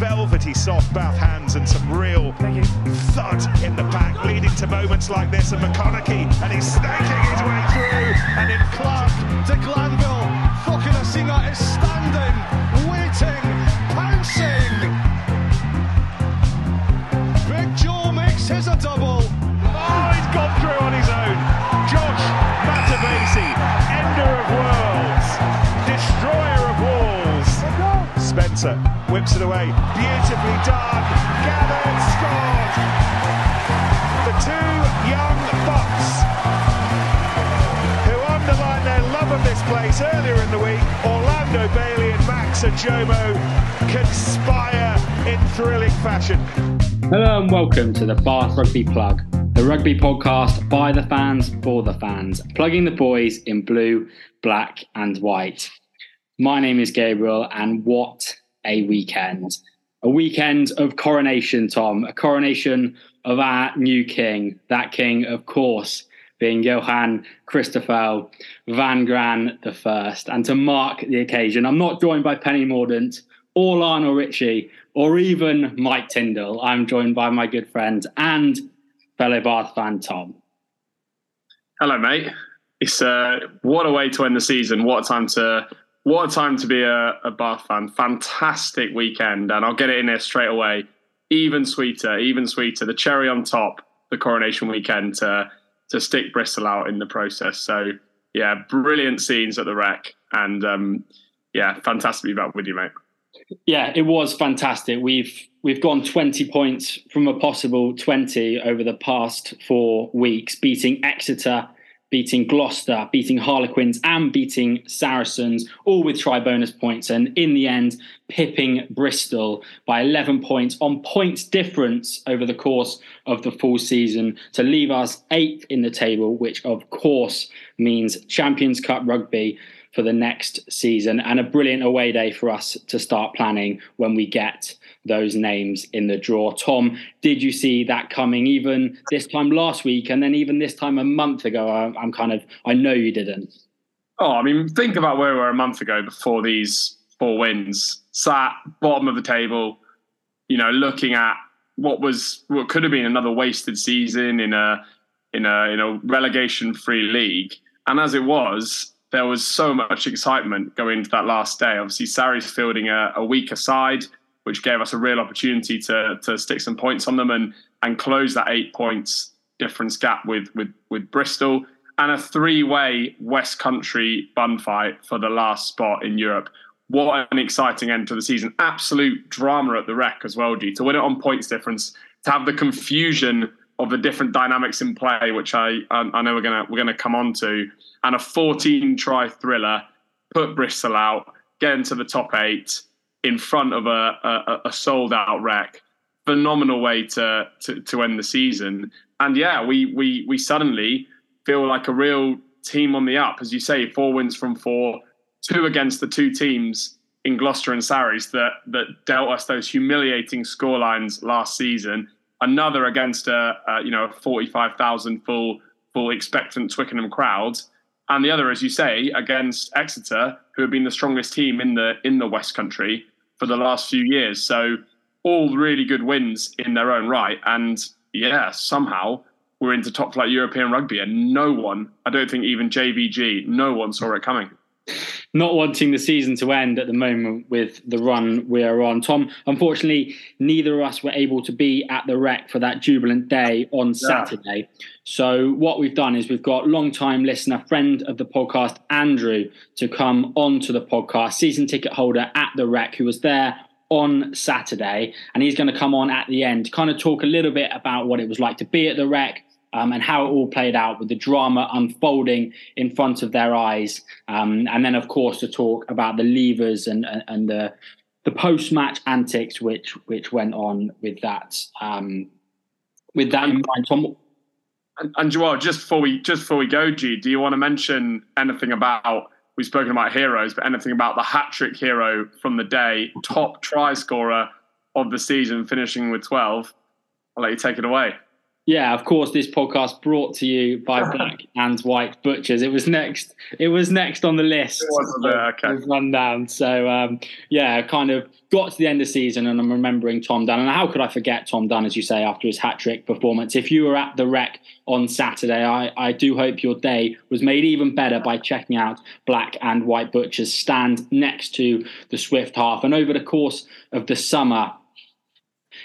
velvety soft Bath hands and some real thud in the pack, leading to moments like this. And McConnochie, and he's snaking his way through. And in Clark to Glanville, Cokanasiga is standing, whips it away, beautifully done. Gathered, scored. The two young bucks who underlined their love of this place earlier in the week, Orlando Bailey and Max Ojomoh conspire in thrilling fashion. Hello and welcome to the Bath Rugby Plug, the rugby podcast by the fans for the fans, plugging the boys in blue, black, and white. My name is Gabriel, and what a weekend! A weekend of coronation, Tom, a coronation of our new king. That king, of course, being Johan Christoffel van Graan the first. And to mark the occasion, I'm not joined by Penny Mordaunt or Lionel Richie or even Mike Tindall. I'm joined by my good friend and fellow Bath fan Tom. Hello, mate. It's uh, what a way to end the season. What a time to what a time to be a, a Bath fan. Fantastic weekend, and I'll get it in there straight away. Even sweeter, even sweeter. The cherry on top, the coronation weekend to to stick Bristol out in the process. So yeah, brilliant scenes at the Rec, and um, yeah, fantastic to be back with you, mate. Yeah, it was fantastic. We've we've gone 20 points from a possible 20 over the past four weeks, beating Exeter, beating Gloucester, beating Harlequins, and beating Saracens, all with try bonus points. And in the end, pipping Bristol by 11 points on points difference over the course of the full season to leave us eighth in the table, which of course means Champions Cup rugby for the next season and a brilliant away day for us to start planning when we get those names in the draw. Tom, did you see that coming even this time last week and then even this time a month ago? I, am kind of, I know you didn't. Oh, I mean, think about where we were a month ago before these four wins. Sat bottom of the table, you know, looking at what was what could have been another wasted season in a in a in a relegation free league. And as it was, there was so much excitement going into that last day. Obviously, Sarri's fielding a, a weaker side, which gave us a real opportunity to to stick some points on them and and close that eight points difference gap with with with Bristol and a three way West Country bun fight for the last spot in Europe. What an exciting end to the season! Absolute drama at the Rec as well, G. To win it on points difference, to have the confusion of the different dynamics in play, which I I, I know we're gonna we're gonna come on to and a 14 try thriller, put Bristol out, get into the top eight in front of a, a, a sold out Rec. Phenomenal way to, to, to end the season. And yeah, we, we, we suddenly feel like a real team on the up. As you say, four wins from four, two against the two teams in Gloucester and Sarries that, that dealt us those humiliating scorelines last season. Another against a, a you know 45,000 full full expectant Twickenham crowd and the other, as you say, against Exeter, who have been the strongest team in the in the West Country for the last few years. So all really good wins in their own right. And yeah, somehow we're into top flight European rugby, and no one, I don't think even JVG, no one saw it coming not wanting the season to end at the moment with the run we are on. Tom, unfortunately, neither of us were able to be at the Rec for that jubilant day on yeah. Saturday. So, what we've done is we've got long-time listener, friend of the podcast, Andrew, to come onto the podcast, season ticket holder at the Rec, who was there on Saturday, and he's going to come on at the end, to kind of talk a little bit about what it was like to be at the Rec, um, and how it all played out with the drama unfolding in front of their eyes. Um, and then, of course, to talk about the leavers and, and, and the the post match antics which which went on with that. Um, with that in mind, Tom. And, and Joel, just before we just before we go, G, do you want to mention anything about? We've spoken about heroes, but anything about the hat trick hero from the day, top try scorer of the season, finishing with twelve. I'll let you take it away. Yeah, of course. This podcast brought to you by Black and White Butchers. It was next. It was next on the list. It was there. Okay. Rundown. So um, yeah, kind of got to the end of season, and I'm remembering Tom Dunn. And how could I forget Tom Dunn, as you say, after his hat trick performance? If you were at the Rec on Saturday, I, I do hope your day was made even better by checking out Black and White Butchers stand next to the Swift Half. And over the course of the summer,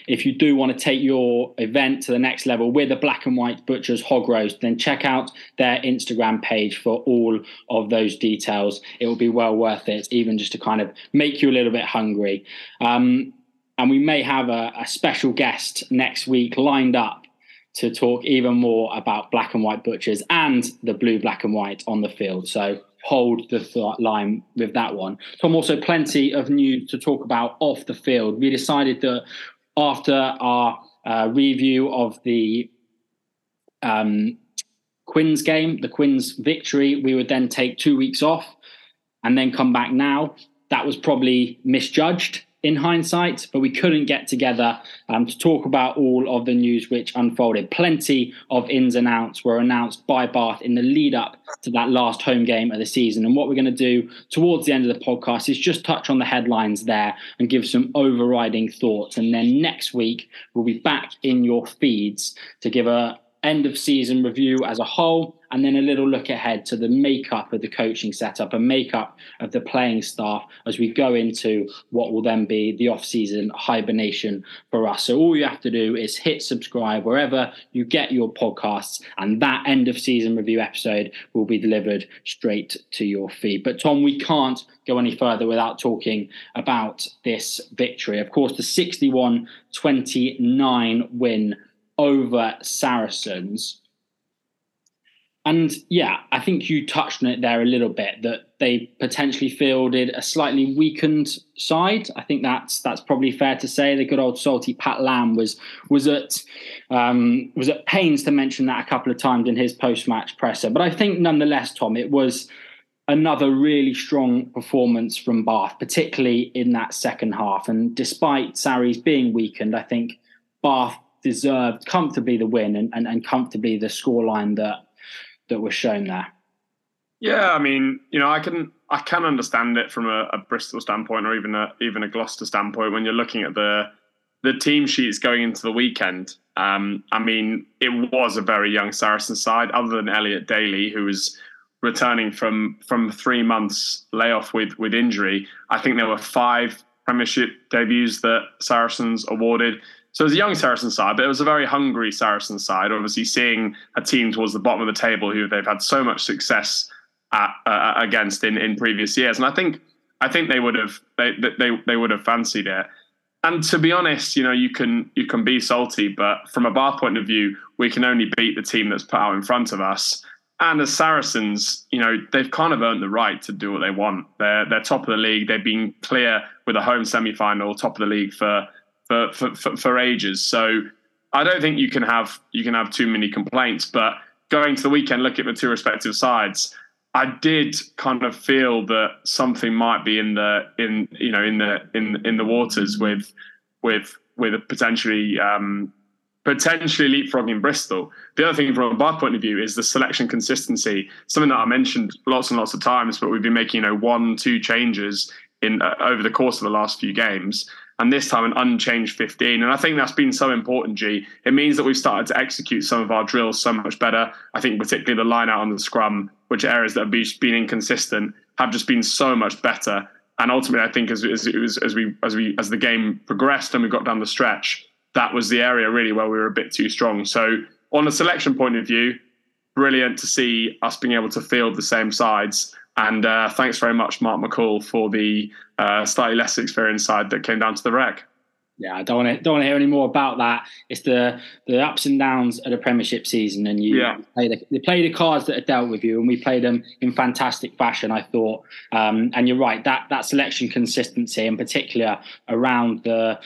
if you do want to take your event to the next level with a black and white butcher's hog roast, then check out their Instagram page for all of those details. It will be well worth it, even just to kind of make you a little bit hungry. Um, and we may have a, a special guest next week lined up to talk even more about black and white butchers and the blue, black and white on the field. So hold the th- line with that one. Tom, also plenty of news to talk about off the field. We decided that after our uh, review of the um, Quins game, the Quins victory, we would then take two weeks off and then come back now. That was probably misjudged in hindsight, but we couldn't get together um, to talk about all of the news which unfolded. Plenty of ins and outs were announced by Bath in the lead up to that last home game of the season. And what we're going to do towards the end of the podcast is just touch on the headlines there and give some overriding thoughts. And then next week, we'll be back in your feeds to give a end of season review as a whole, and then a little look ahead to the makeup of the coaching setup and makeup of the playing staff as we go into what will then be the off season hibernation for us. So all you have to do is hit subscribe wherever you get your podcasts, and that end of season review episode will be delivered straight to your feed. But Tom, we can't go any further without talking about this victory. Of course, the 61 29 win over Saracens. And yeah, I think you touched on it there a little bit that they potentially fielded a slightly weakened side. I think that's that's probably fair to say. The good old salty Pat Lam was was at um, was at pains to mention that a couple of times in his post match presser. But I think nonetheless, Tom, it was another really strong performance from Bath, particularly in that second half. And despite Sarries being weakened, I think Bath deserved comfortably the win and, and, and comfortably the scoreline that that was shown there. Yeah, I mean, you know, I can I can understand it from a, a Bristol standpoint or even a even a Gloucester standpoint when you're looking at the the team sheets going into the weekend. Um, I mean, it was a very young Saracen side, other than Elliot Daly, who was returning from from three months layoff with with injury. I think there were five Premiership debuts that Saracens awarded. So it was a young Saracen side, but it was a very hungry Saracen side. Obviously, seeing a team towards the bottom of the table who they've had so much success at, uh, against in, in previous years, and I think I think they would have they, they they would have fancied it. And to be honest, you know, you can you can be salty, but from a Bath point of view, we can only beat the team that's put out in front of us. And as Saracens, you know, they've kind of earned the right to do what they want. They're they're top of the league. They've been clear with a home semi final, top of the league for for, for, for, for ages. So I don't think you can have you can have too many complaints. But going to the weekend, look at the two respective sides. I did kind of feel that something might be in the in you know in the in in the waters with with with a potentially um, potentially leapfrogging Bristol. The other thing from a bar point of view is the selection consistency. Something that I mentioned lots and lots of times, but we've been making you know one two changes in uh, over the course of the last few games and this time an unchanged 15. And I think that's been so important, G. It means that we've started to execute some of our drills so much better. I think particularly the line out on the scrum, which areas that have been inconsistent, have just been so much better. And ultimately, I think as, as, as we as we as the game progressed and we got down the stretch, that was the area really where we were a bit too strong. So on a selection point of view, brilliant to see us being able to field the same sides and uh, thanks very much, Mark McCall, for the uh, slightly less experienced side that came down to the Rec. Yeah, I don't want to don't want to hear any more about that. It's the the ups and downs of the Premiership season, and you yeah. play the they play the cards that are dealt with you, and we played them in fantastic fashion. I thought, um, and you're right that that selection consistency, in particular around the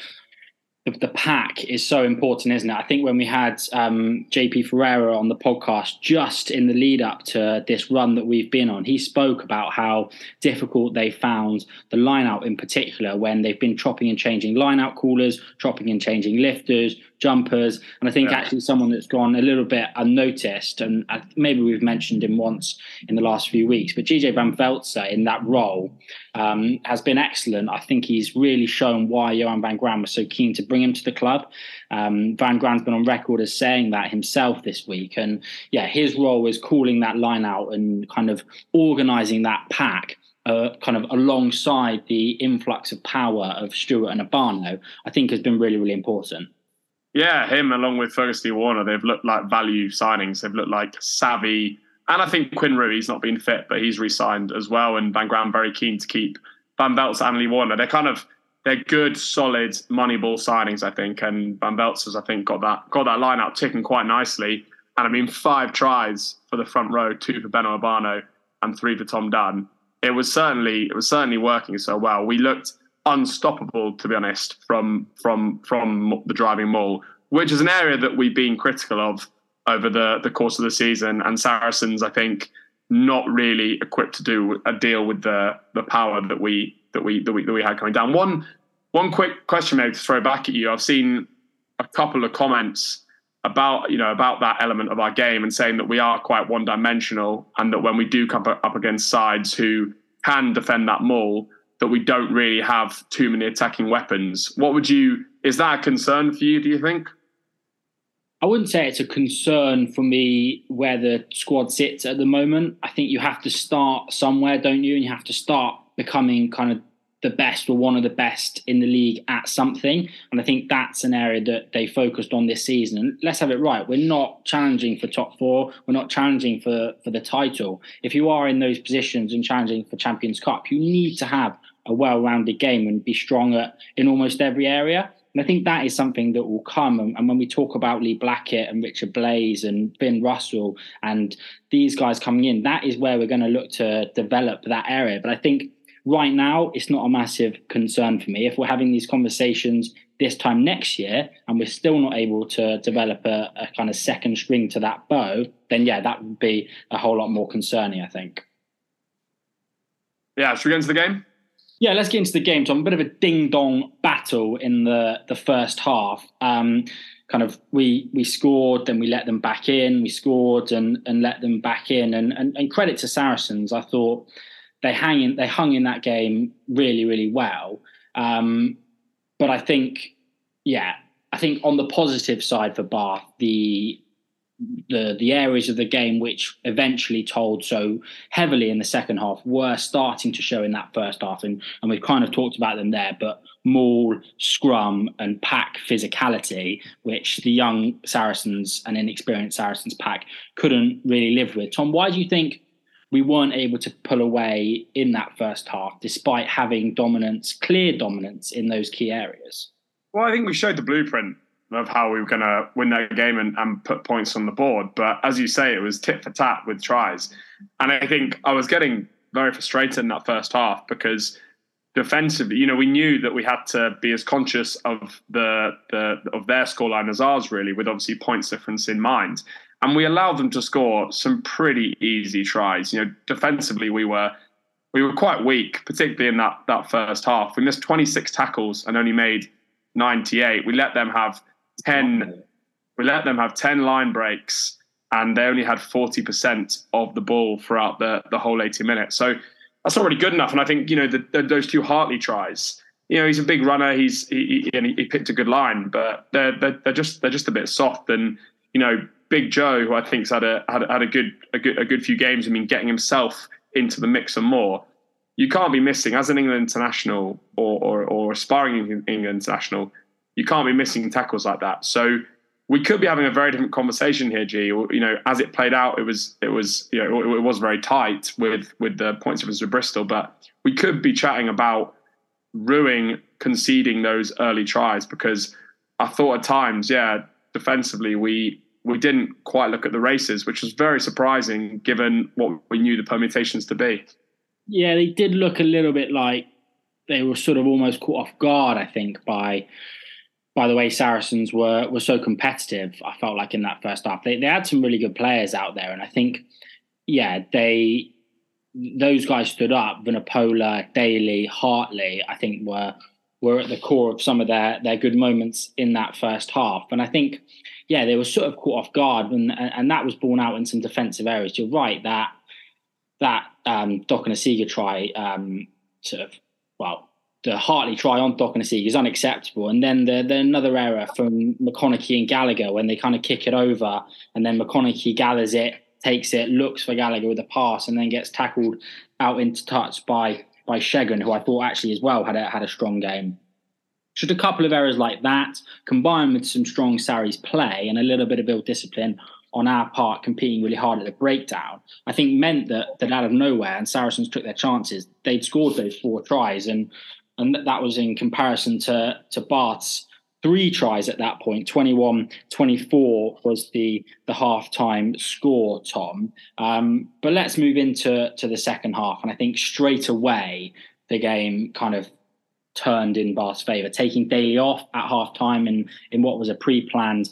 the, the pack is so important, isn't it? I think when we had um, JP Ferreira on the podcast just in the lead up to this run that we've been on, he spoke about how difficult they found the line out in particular when they've been chopping and changing line out callers, chopping and changing lifters, jumpers. And I think yeah. actually someone that's gone a little bit unnoticed, and maybe we've mentioned him once in the last few weeks, but GJ Van Velze in that role um, has been excellent. I think he's really shown why Johan van Graan was so keen to bring him to the club. Um, van Graan's been on record as saying that himself this week. And yeah, his role is calling that line out and kind of organising that pack uh, kind of alongside the influx of power of Stuart and Obano, I think has been really, really important. Yeah, him along with Ferguson Warner, they've looked like value signings. They've looked like savvy. And I think Quinn Roux's not been fit, but he's re-signed as well. And Van Graan very keen to keep Van Velze and Lee Warner. They're kind of they're good, solid money ball signings, I think. And Van Velze has, I think, got that got that line out ticking quite nicely. And I mean, five tries for the front row, two for Beno Obano, and three for Tom Dunn it was certainly it was certainly working so well. We looked unstoppable, to be honest, from from from the driving maul, which is an area that we've been critical of over the the course of the season. And Saracens, I think, not really equipped to do a deal with the the power that we that we that we that we had coming down. One one quick question maybe to throw back at you. I've seen a couple of comments about you know about that element of our game and saying that we are quite one dimensional and that when we do come up against sides who can defend that maul that we don't really have too many attacking weapons what would you is that a concern for you do you think I wouldn't say it's a concern for me where the squad sits at the moment. I think you have to start somewhere, don't you? And you have to start becoming kind of the best or one of the best in the league at something. And I think that's an area that they focused on this season. And let's have it right. We're not challenging for top four. We're not challenging for, for the title. If you are in those positions and challenging for Champions Cup, you need to have a well-rounded game and be stronger in almost every area. And I think that is something that will come. And, and, when we talk about Lee Blackett and Richard Blaze and Finn Russell and these guys coming in, that is where we're going to look to develop that area. But I think right now, it's not a massive concern for me. If we're having these conversations this time next year and we're still not able to develop a, a kind of second string to that bow, then yeah, that would be a whole lot more concerning, I think. Yeah, should we get into the game? Yeah, let's get into the game. So, a bit of a ding dong battle in the the first half. Um, kind of we we scored, then we let them back in. We scored and and let them back in. And and, and credit to Saracens, I thought they hang in, they hung in that game really, really well. Um, but I think, yeah, I think on the positive side for Bath, the the the areas of the game which eventually told so heavily in the second half were starting to show in that first half, and and we've kind of talked about them there, but maul, scrum, and pack physicality, which the young Saracens and inexperienced Saracens pack couldn't really live with. Tom, why do you think? we weren't able to pull away in that first half, despite having dominance, clear dominance in those key areas. Well, I think we showed the blueprint of how we were going to win that game and, and put points on the board. But as you say, it was tit for tat with tries. And I think I was getting very frustrated in that first half because defensively, you know, we knew that we had to be as conscious of the, the of their scoreline as ours, really, with obviously points difference in mind and we allowed them to score some pretty easy tries. You know, defensively we were we were quite weak, particularly in that that first half. We missed 26 tackles and only made 98. We let them have 10. We let them have 10 line breaks, and they only had 40% of the ball throughout the the whole 80 minutes. So that's not really good enough. And I think you know the, the, those two Hartley tries. You know, he's a big runner. He's he, he, he picked a good line, but they're, they're they're just they're just a bit soft. And you know, Big Joe, who I think's had a had, had a good a good a good few games. I mean, getting himself into the mix and more. You can't be missing as an England international or or, or aspiring England international. You can't be missing tackles like that. So we could be having a very different conversation here, G. You know, as it played out, it was it was you know it was very tight with with the points difference with Bristol, but we could be chatting about ruining conceding those early tries because I thought at times, yeah, defensively we we didn't quite look at the races, which was very surprising given what we knew the permutations to be. Yeah, they did look a little bit like they were sort of almost caught off guard, I think, by by the way Saracens were were so competitive. I felt like in that first half, they they had some really good players out there, and I think, yeah, they those guys stood up. Vunipola, Daly, Hartley, I think were were at the core of some of their their good moments in that first half. And I think, yeah, they were sort of caught off guard, and and that was borne out in some defensive areas. You're right that that um, Cokanasiga try um, sort of well. The Hartley try on Cokanasiga is unacceptable, and then the, the another error from McConnochie and Gallagher when they kind of kick it over, and then McConnochie gathers it, takes it, looks for Gallagher with a pass, and then gets tackled out into touch by by Segun, who I thought actually as well had a, had a strong game. Just a couple of errors like that, combined with some strong Sarries play and a little bit of ill discipline on our part, competing really hard at the breakdown, I think meant that that out of nowhere, and Saracens took their chances. They'd scored those four tries, and and that was in comparison to to Bath's three tries at that point. 21 24 was the the half-time score tom. Um, but let's move into to the second half. And i think straight away the game kind of turned in Bath's favour taking Daly off at half-time in in what was a pre-planned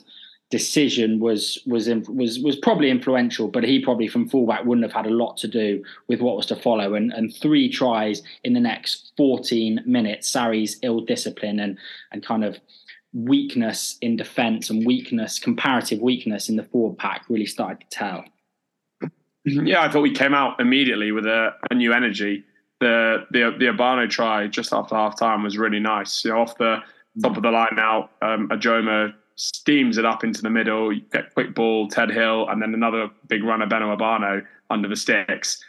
decision was was was was probably influential, but he probably from fullback wouldn't have had a lot to do with what was to follow. And and three tries in the next 14 minutes, Sarri's ill discipline and and kind of weakness in defence and weakness, comparative weakness in the forward pack really started to tell. Yeah, I thought we came out immediately with a, a new energy. The the the Obano try just after half time was really nice. You know, off the top of the line now, um, Ojomoh steams it up into the middle. You get quick ball, Ted Hill, and then another big runner, Beno Obano, under the sticks.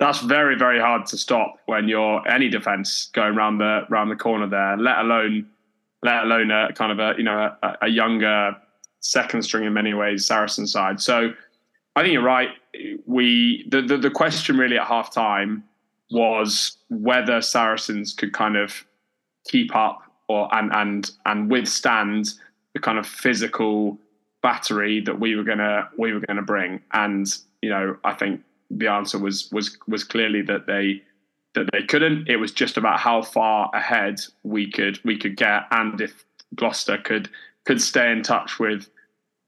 That's very very hard to stop when you're any defence going around the round the corner there. Let alone let alone a kind of a you know a, a younger second string in many ways Saracen side. So I think you're right. We the, the, the question really at half time was whether Saracens could kind of keep up or and and and withstand the kind of physical battery that we were gonna we were gonna bring. And you know, I think the answer was was was clearly that they that they couldn't. It was just about how far ahead we could we could get, and if Gloucester could could stay in touch with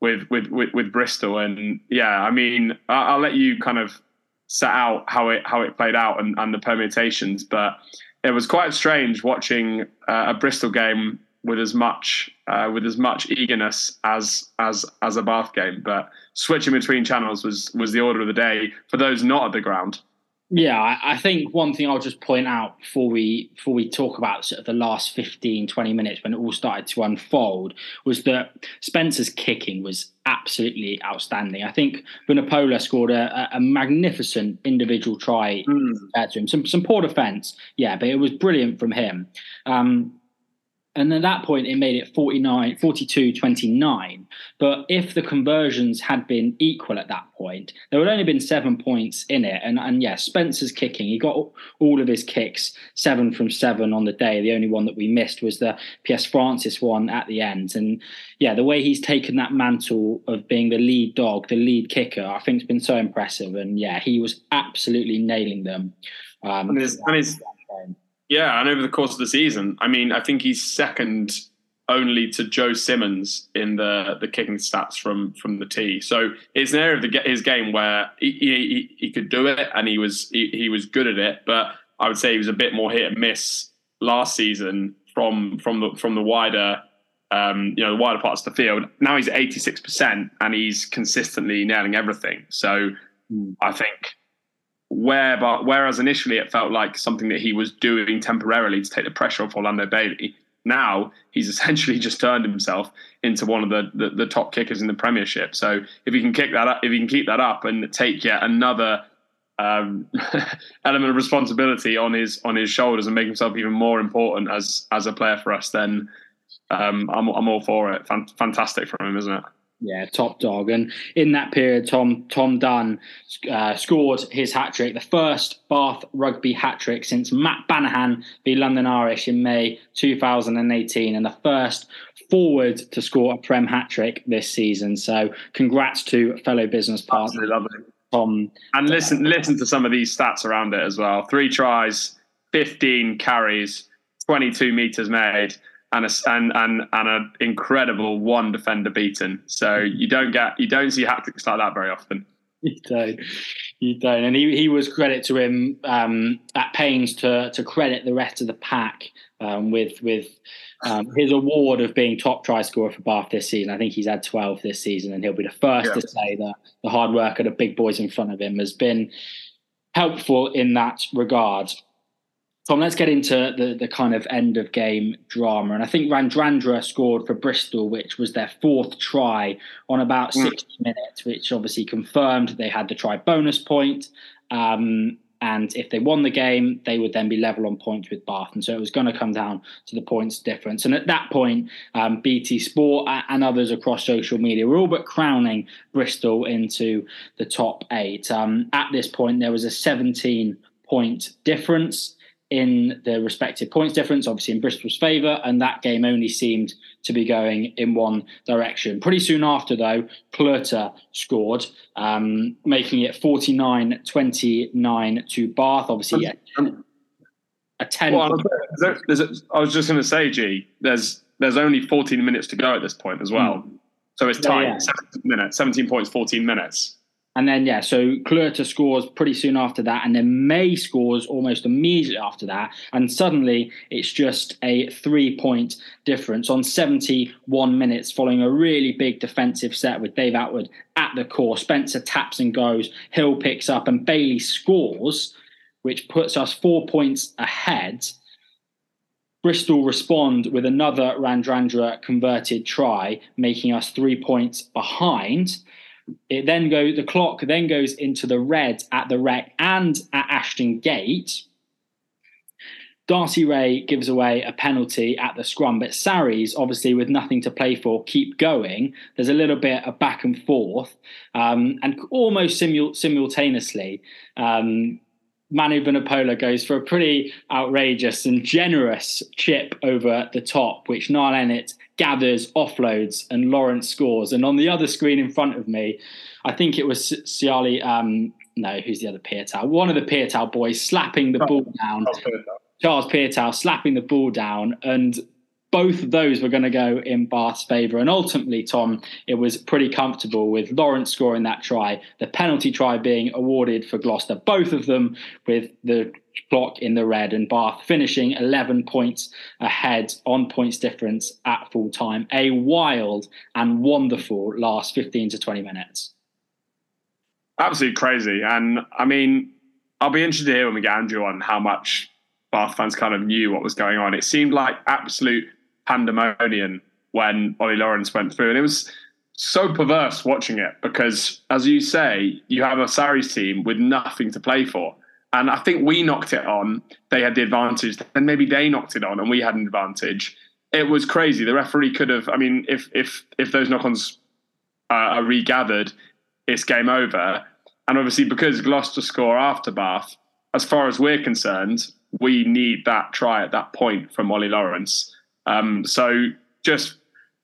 with with with, with Bristol. And yeah, I mean, I'll, I'll let you kind of set out how it how it played out and, and the permutations, but it was quite strange watching uh, a Bristol game with as much uh, with as much eagerness as as as a Bath game. But switching between channels was was the order of the day for those not at the ground. Yeah, I, think one thing I'll just point out before we before we talk about sort of the last 15, 20 minutes when it all started to unfold was that Spencer's kicking was absolutely outstanding. I think Vunipola scored a, a, magnificent individual try mm. to him. Some some poor defence, yeah, but it was brilliant from him. Um, and at that point, it made it 49, 42 29. But if the conversions had been equal at that point, there would only been seven points in it. And, and yeah, Spencer's kicking. He got all of his kicks, seven from seven on the day. The only one that we missed was the Piers Francis one at the end. And yeah, the way he's taken that mantle of being the lead dog, the lead kicker, I think has been so impressive. And yeah, he was absolutely nailing them. Um, and his, and his yeah, and over the course of the season, I mean, I think he's second only to Joe Simmonds in the the kicking stats from from the tee. So it's an area of the, his game where he, he, he could do it and he was he, he was good at it, but I would say he was a bit more hit and miss last season from from the from the wider um, you know the wider parts of the field. Now he's eighty six percent and he's consistently nailing everything. So mm. I think where, but whereas initially it felt like something that he was doing temporarily to take the pressure off Orlando Bailey, now he's essentially just turned himself into one of the, the, the top kickers in the Premiership. So if he can kick that up, if he can keep that up and take yet another um, element of responsibility on his on his shoulders and make himself even more important as as a player for us, then um, I'm I'm all for it. Fantastic from him, isn't it? Yeah, top dog. And in that period, Tom Tom Dunn uh, scored his hat trick, the first Bath rugby hat trick since Matt Banahan v London Irish in May 2018, and the first forward to score a Prem hat trick this season. So, congrats to fellow business partner Tom. And listen, listen to some of these stats around it as well: three tries, 15 carries, 22 meters made and a, and and and an incredible one defender beaten. So you don't get you don't see hat tricks like that very often. you don't. You don't. And he, he was credit to him um, at pains to to credit the rest of the pack um, with with um, his award of being top try scorer for Bath this season. I think he's had 12 this season, and he'll be the first yeah. to say that the hard work of the big boys in front of him has been helpful in that regard. Tom, let's get into the, the kind of end of game drama. And I think Radradra scored for Bristol, which was their fourth try on about mm. 60 minutes, which obviously confirmed they had the try bonus point. Um, and if they won the game, they would then be level on points with Bath. And so it was going to come down to the points difference. And at that point, um, BT Sport and others across social media were all but crowning Bristol into the top eight. Um, at this point, there was a 17 point difference in the respective points difference, obviously in Bristol's favour, and that game only seemed to be going in one direction. Pretty soon after, though, Cloete scored, um, making it 49 29 to Bath. Obviously, a, a 10. Well, there, a, I was just going to say, G, there's, there's only 14 minutes to go at this point as well. Mm. So it's tight, yeah, yeah. 17 minutes, 17 points, 14 minutes. And then, yeah, so Cloete scores pretty soon after that, and then May scores almost immediately after that. And suddenly it's just a three point difference on 71 minutes following a really big defensive set with Dave Attwood at the core. Spencer taps and goes, Hill picks up, and Bailey scores, which puts us four points ahead. Bristol respond with another Radradra converted try, making us three points behind. It then goes. The clock then goes into the red at the Rec and at Ashton Gate. Darcy Ray gives away a penalty at the scrum, but Sarries, obviously with nothing to play for, keep going. There's a little bit of back and forth, um, and almost simul- simultaneously, um, Manu Vunipola goes for a pretty outrageous and generous chip over the top, which Niall Annett gathers, offloads, and Lawrence scores. And on the other screen in front of me, I think it was Siale. Um, no, who's the other Piutau? One of the Piutau boys slapping the ball down. Charles Piutau slapping the ball down, and both of those were going to go in Bath's favour. And ultimately, Tom, it was pretty comfortable with Lawrence scoring that try, the penalty try being awarded for Gloucester, both of them with the clock in the red, and Bath finishing 11 points ahead on points difference at full time. A wild and wonderful last 15 to 20 minutes. Absolutely crazy. And I mean, I'll be interested to hear when we get Andrew on how much Bath fans kind of knew what was going on. It seemed like absolute pandemonium when Ollie Lawrence went through. And it was so perverse watching it because, as you say, you have a Sarries team with nothing to play for. And I think we knocked it on. They had the advantage. Then maybe they knocked it on and we had an advantage. It was crazy. The referee could have. I mean, if if if those knock-ons uh, are regathered, it's game over. And obviously, because Gloucester score after Bath, as far as we're concerned, we need that try at that point from Ollie Lawrence. Um, so just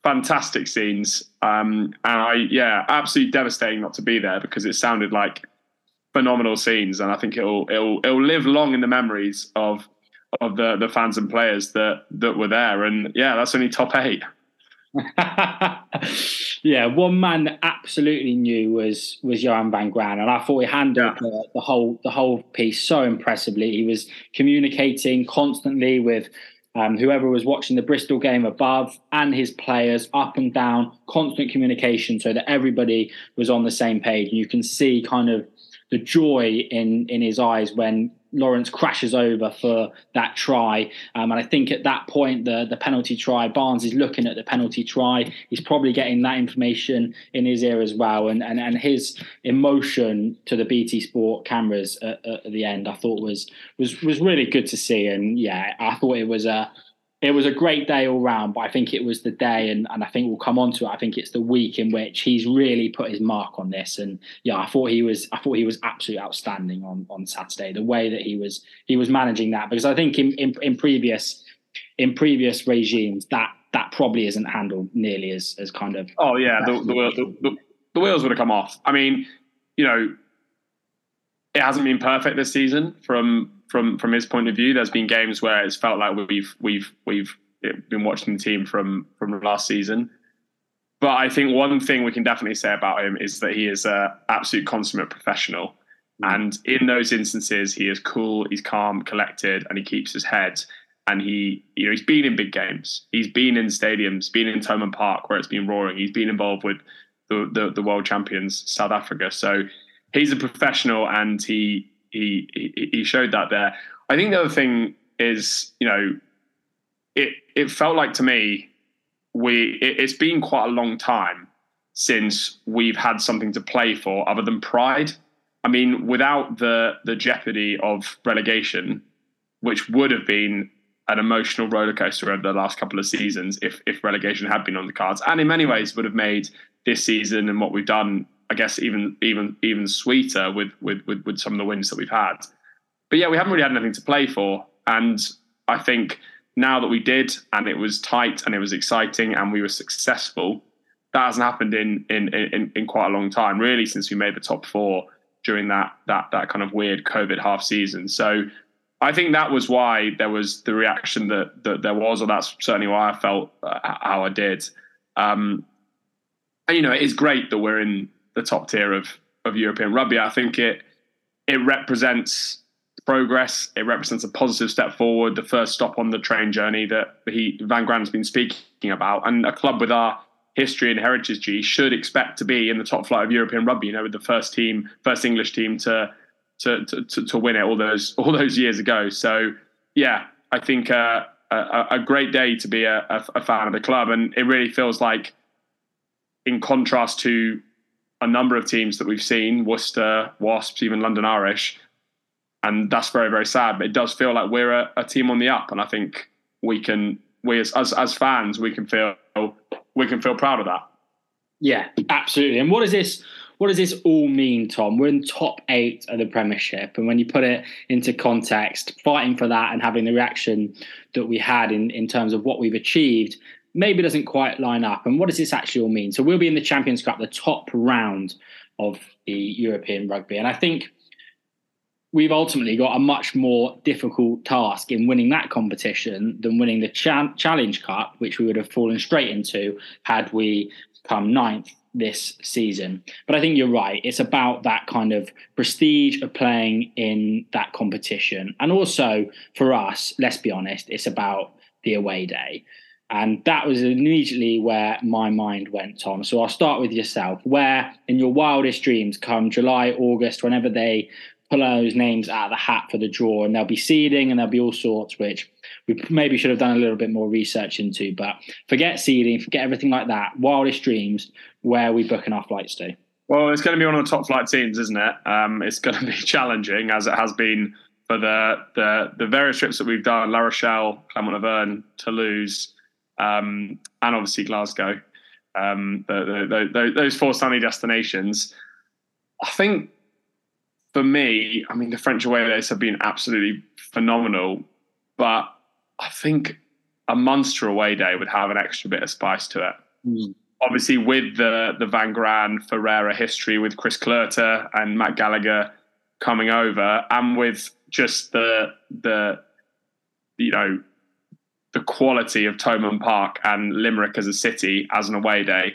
fantastic scenes. Um, and I, yeah, absolutely devastating not to be there because it sounded like phenomenal scenes. And I think it'll, it'll, it'll live long in the memories of, of the, the fans and players that, that were there. And yeah, that's only top eight. yeah, one man that absolutely knew was was Johan van Graan, and I thought he handled yeah. the, the, whole the whole piece so impressively. He was communicating constantly with um, whoever was watching the Bristol game above and his players up and down, constant communication so that everybody was on the same page. And you can see kind of the joy in in his eyes when Lawrence crashes over for that try. Um, and I think at that point, the, the penalty try, Barnes is looking at the penalty try. He's probably getting that information in his ear as well. And, and, and his emotion to the BT Sport cameras at, at the end, I thought was, was, was really good to see. And yeah, I thought it was a, it was a great day all round, but I think it was the day, and, and I think we'll come on to it. I think it's the week in which he's really put his mark on this. And yeah, I thought he was, I thought he was absolutely outstanding on on Saturday. The way that he was, he was managing that because I think in in, in previous in previous regimes that that probably isn't handled nearly as as kind of. Oh yeah, the the, the, the, the wheels would have come off. I mean, you know, it hasn't been perfect this season from from from his point of view. There's been games where it's felt like we've we've we've been watching the team from from last season. but I think one thing we can definitely say about him is that he is an absolute consummate professional. Mm. And in those instances, he is cool, he's calm, collected, and he keeps his head. And he, you know, he's been in big games. He's been in stadiums, been in Thomond Park where it's been roaring. He's been involved with the, the, the world champions, South Africa. So he's a professional, and he he he showed that there. I think the other thing is, you know, it it felt like to me we it, it's been quite a long time since we've had something to play for other than pride. I mean, without the the jeopardy of relegation, which would have been an emotional roller coaster over the last couple of seasons if if relegation had been on the cards, and in many ways would have made this season and what we've done, I guess, even even even sweeter with with with, with some of the wins that we've had. But yeah, we haven't really had anything to play for, and I think now that we did and it was tight and it was exciting and we were successful, that hasn't happened in in in, in quite a long time, really, since we made the top four during that that that kind of weird COVID half season. So I think that was why there was the reaction that that there was, or that's certainly why I felt uh, how I did. Um, and you know, it is great that we're in the top tier of of European rugby. I think it it represents progress. It represents a positive step forward, the first stop on the train journey that he Van Graan has been speaking about. And a club with our history and heritage G should expect to be in the top flight of European rugby, you know, with the first team, first English team to to to, to win it all those all those years ago. So yeah, I think uh, a, a, great day to be a, a fan of the club, and it really feels like, in contrast to a number of teams that we've seen, Worcester, Wasps, even London Irish, and that's very very sad. But it does feel like we're a, a team on the up, and I think we can we as, as as fans we can feel we can feel proud of that. Yeah, absolutely. And what is this what does this all mean, Tom? We're in top eight of the Premiership, and when you put it into context, fighting for that and having the reaction that we had in in terms of what we've achieved, maybe doesn't quite line up. And what does this actually all mean? So we'll be in the Champions Cup, the top round of the European rugby, and I think we've ultimately got a much more difficult task in winning that competition than winning the cha- Challenge Cup, which we would have fallen straight into had we come ninth this season. But I think you're right. It's about that kind of prestige of playing in that competition. And also for us, let's be honest, it's about the away day. And that was immediately where my mind went, Tom. So I'll start with yourself. Where in your wildest dreams, come July, August, whenever they pull those names out of the hat for the draw, and there'll be seeding and there'll be all sorts, which we maybe should have done a little bit more research into. But forget seeding, forget everything like that. Wildest dreams, where we booking our flights to? Well, it's going to be one of the top flight teams, isn't it? Um, it's going to be challenging as it has been for the the, the various trips that we've done: La Rochelle, Clermont-Auvergne, Toulouse, um, and obviously Glasgow. Um, the, the, the, those four sunny destinations. I think for me, I mean, the French away days have been absolutely phenomenal, but I think a Munster away day would have an extra bit of spice to it. Mm. Obviously, with the the Van Graan Ferreira history with Chris Cloete and Matt Gallagher coming over, and with just the the you know the quality of Thomond Park and Limerick as a city as an away day,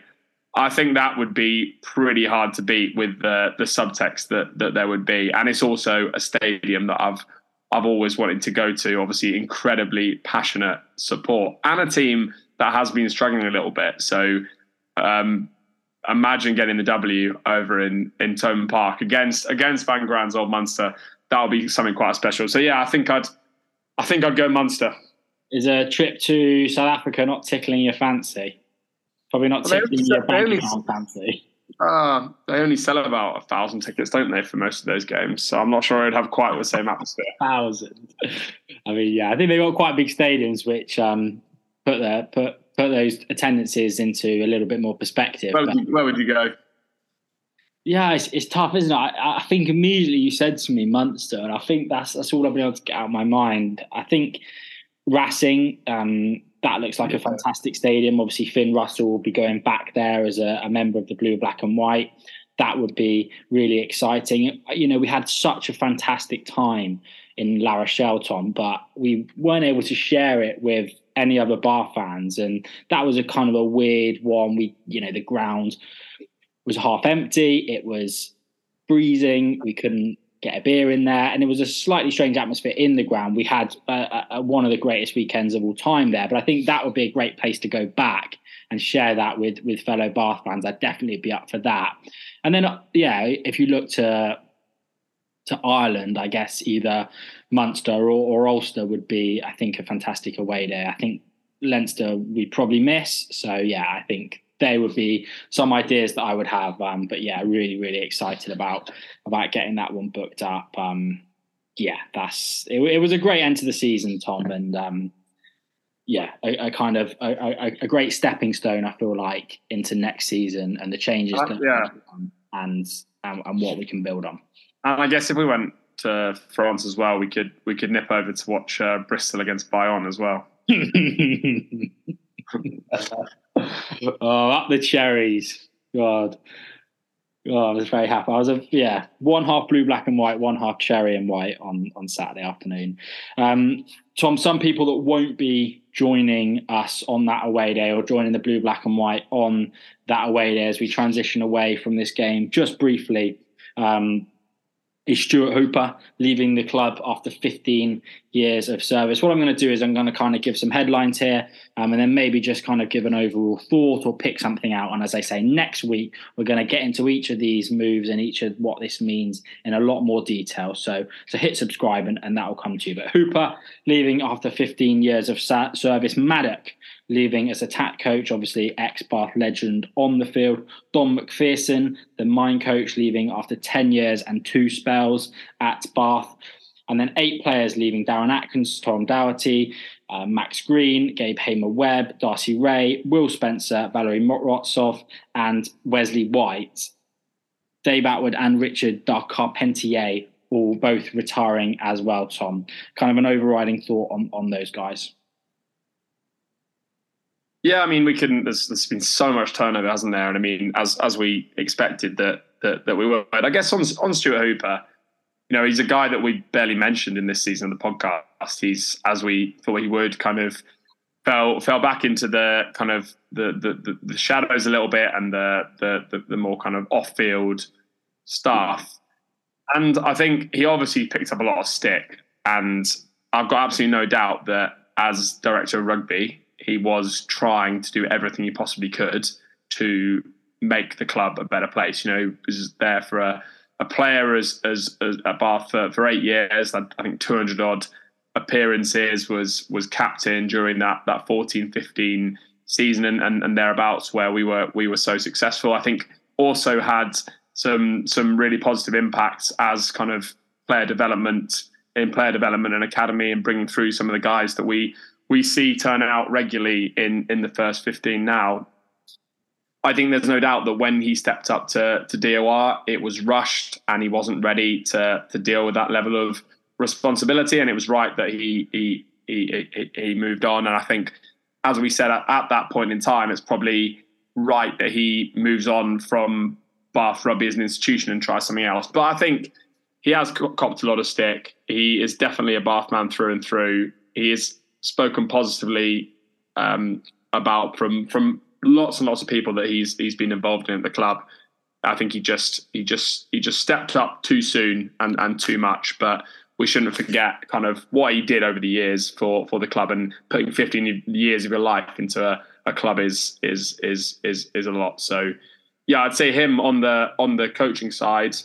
I think that would be pretty hard to beat with the the subtext that that there would be, and it's also a stadium that I've I've always wanted to go to. Obviously, incredibly passionate support and a team that has been struggling a little bit. So, um, imagine getting the W over in in Thomond Park against against Van Graan's old Munster. That would be something quite special. So, yeah, I think I'd I think I'd go Munster. Is a trip to South Africa not tickling your fancy? Probably not well, tipping your only, fancy. Uh, they only sell about a thousand tickets, don't they, for most of those games? So I'm not sure it'd have quite the same atmosphere. thousand. I mean, yeah, I think they've got quite big stadiums, which um, put their put put those attendances into a little bit more perspective. Where would, you, where would you go? Yeah, it's, it's tough, isn't it? I, I, think immediately you said to me Munster, and I think that's that's all I've been able to get out of my mind. I think Racing, um, that looks like a fantastic stadium. Obviously, Finn Russell will be going back there as a, a, member of the blue, black, and white. That would be really exciting. You know, we had such a fantastic time in La Rochelle, Tom, but we weren't able to share it with any other bar fans, and that was a kind of a weird one. We, you know, the ground was half empty. It was freezing. We couldn't get a beer in there, and it was a slightly strange atmosphere in the ground. We had uh, uh, one of the greatest weekends of all time there, but I think that would be a great place to go back and share that with with fellow Bath fans. I'd definitely be up for that. And then, uh, yeah, if you look to to Ireland, I guess either Munster or, or Ulster would be, I think, a fantastic away day. I think Leinster we probably miss. So yeah, I think they would be some ideas that I would have. Um, but yeah, really, really excited about about getting that one booked up. Um, yeah, that's it, it, was a great end to the season, Tom, and um, yeah, a, a kind of a, a, a, great stepping stone. I feel like into next season and the changes uh, yeah. and, and and what we can build on. And I guess if we went to France as well, we could we could nip over to watch uh, Bristol against Bayonne as well. oh, up the cherries! God, oh, I was very happy. I was a yeah, one half blue, black and white, one half cherry and white on on Saturday afternoon. Um, Tom, some people that won't be joining us on that away day or joining the blue, black and white on that away day as we transition away from this game just briefly. Um, is Stuart Hooper leaving the club after 15 years of service. What I'm going to do is I'm going to kind of give some headlines here um, and then maybe just kind of give an overall thought or pick something out. And as I say, next week, we're going to get into each of these moves and each of what this means in a lot more detail. So, so hit subscribe and, and that will come to you. But Hooper leaving after 15 years of service. Maddock leaving as attack coach, obviously ex Bath legend on the field. Don McPherson, the mine coach, leaving after 10 years and two spells at Bath. And then eight players leaving Darren Atkins, Tom Doherty, uh, Max Green, Gabe Hamer Webb, D'Arcy Rae, Will Spencer, Valery Morozov, and Wesley White. Dave Attwood and Richard de Carpentier all both retiring as well, Tom. Kind of an overriding thought on, on those guys. Yeah, I mean, we can. There's, there's been so much turnover, hasn't there? And I mean, as as we expected that that that we would. I guess on on Stuart Hooper, you know, he's a guy that we barely mentioned in this season of the podcast. He's as we thought he would, kind of fell fell back into the kind of the the, the shadows a little bit and the, the the the more kind of off field stuff. And I think he obviously picked up a lot of stick. And I've got absolutely no doubt that as director of rugby, he was trying to do everything he possibly could to make the club a better place. You know, he was there for a, a player as, as, as at Bath for, for eight years. I, think 200 odd appearances was was captain during that that 14 15 season and, and, and thereabouts where we were we were so successful. I think also had some some really positive impacts as kind of player development in player development and academy and bringing through some of the guys that we we see turn out regularly in in the first 15 now. I think there's no doubt that when he stepped up to to DOR, it was rushed and he wasn't ready to to deal with that level of responsibility. And it was right that he he he he, moved on. And I think, as we said at, at that point in time, it's probably right that he moves on from Bath Rugby as an institution and tries something else. But I think he has copped a lot of stick. He is definitely a Bath man through and through. He is spoken positively um, about from from lots and lots of people that he's he's been involved in at the club. I think he just he just he just stepped up too soon and and too much, but we shouldn't forget kind of what he did over the years for for the club and putting 15 years of your life into a, a club is is is is is a lot. So yeah, I'd say him on the on the coaching side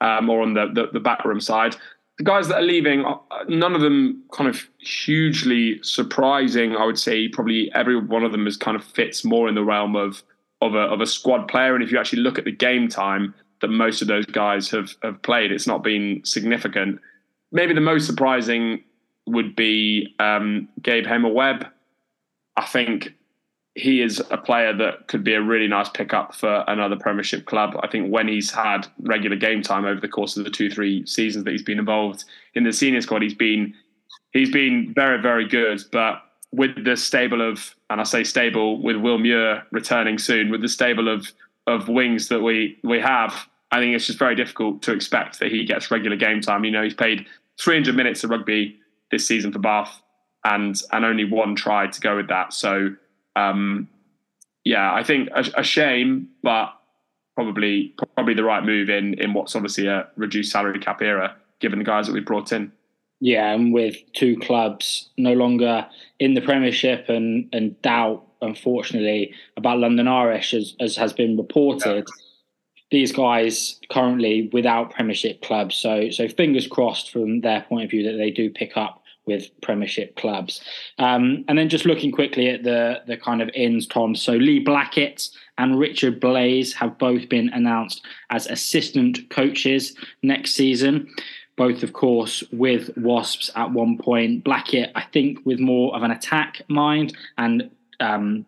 um, or on the, the the backroom side the guys that are leaving, uh, none of them kind of hugely surprising. I would say probably every one of them is kind of fits more in the realm of of a of a squad player. And if you actually look at the game time that most of those guys have have played, it's not been significant. Maybe the most surprising would be um, Gabe Hamer Webb. I think he is a player that could be a really nice pickup for another Premiership club. I think when he's had regular game time over the course of the two three seasons that he's been involved in the senior squad, he's been he's been very very good. But with the stable of and I say stable with Will Muir returning soon, with the stable of of wings that we we have, I think it's just very difficult to expect that he gets regular game time. You know, he's played 300 minutes of rugby this season for Bath and and only one try to go with that. So um, yeah, I think a, a, shame, but probably probably the right move in in what's obviously a reduced salary cap era, given the guys that we brought in. Yeah, and with two clubs no longer in the Premiership and and doubt, unfortunately, about London Irish as, as has been reported. Yeah. These guys currently without Premiership clubs, so so fingers crossed from their point of view that they do pick up with Premiership clubs. Um, and then just looking quickly at the the kind of ins, Tom. So Lee Blackett and Richard Blaze have both been announced as assistant coaches next season. Both, of course, with Wasps at one point. Blackett, I think, with more of an attack mind, and um,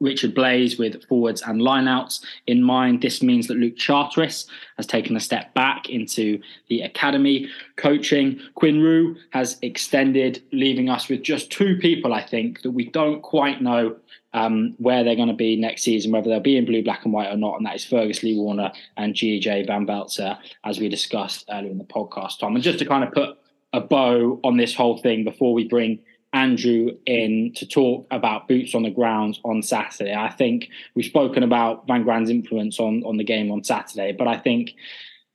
Richard Blaze with forwards and lineouts in mind. This means that Luke Charteris has taken a step back into the academy coaching. Quinn Roux has extended, leaving us with just two people, I think, that we don't quite know um, where they're going to be next season, whether they'll be in blue, black, and white or not. And that is Fergus Lee Warner and GJ Van Velze, as we discussed earlier in the podcast, Tom. And just to kind of put a bow on this whole thing before we bring Andrew in to talk about boots on the ground on Saturday. I think we've spoken about Van Graan's influence on on the game on Saturday, but I think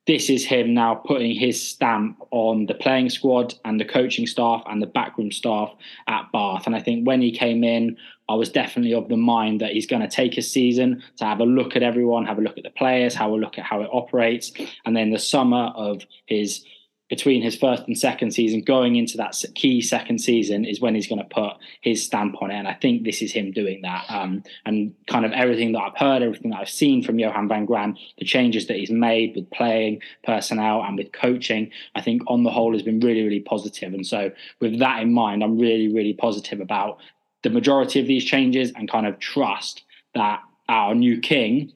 this is him now putting his stamp on the playing squad and the coaching staff and the backroom staff at Bath. And I think when he came in, I was definitely of the mind that he's going to take a season to have a look at everyone, have a look at the players, have a look at how it operates, and then the summer of his between his first and second season, going into that key second season, is when he's going to put his stamp on it. And I think this is him doing that. Um, and kind of everything that I've heard, everything that I've seen from Johann van Graan, the changes that he's made with playing personnel and with coaching, I think on the whole has been really, really positive. And so, with that in mind, I'm really, really positive about the majority of these changes and kind of trust that our new king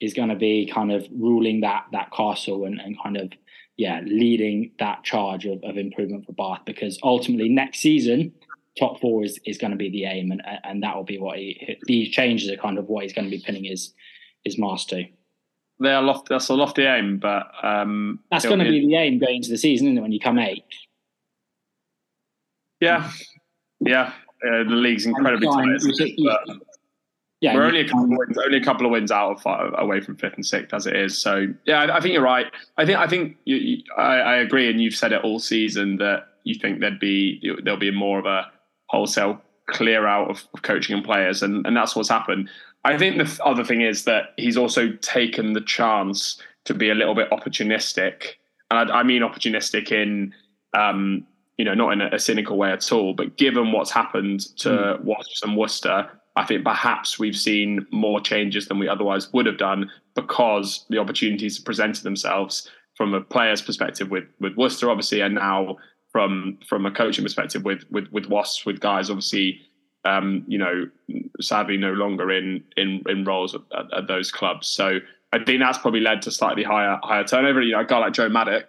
is going to be kind of ruling that that castle and, and kind of yeah, leading that charge of, of improvement for Bath because ultimately next season, top four is, is going to be the aim, and and that will be what he these changes are kind of what he's going to be pinning his his mask to. They are loft, that's a lofty aim, but um, that's going to be the aim going into the season, isn't it? When you come eighth. Yeah, yeah. Uh, the league's incredibly tight yeah, we're only a couple of wins, only a couple of wins out of five, away from fifth and sixth as it is. So yeah, I, I think you're right. I think I think you, you, I, I, agree, and you've said it all season that you think there'd be there'll be more of a wholesale clear out of, of coaching and players, and and that's what's happened. I think the other thing is that he's also taken the chance to be a little bit opportunistic, and I, I mean opportunistic in. Um, you know, not in a, a, cynical way at all, but given what's happened to mm. Wasps and Worcester, I think perhaps we've seen more changes than we otherwise would have done because the opportunities presented themselves from a player's perspective with with Worcester, obviously, and now from from a coaching perspective with with with Wasps, with guys obviously, um, you know, sadly no longer in in in roles at, at, those clubs. So I think that's probably led to slightly higher higher turnover. You know, a guy like Joe Maddock,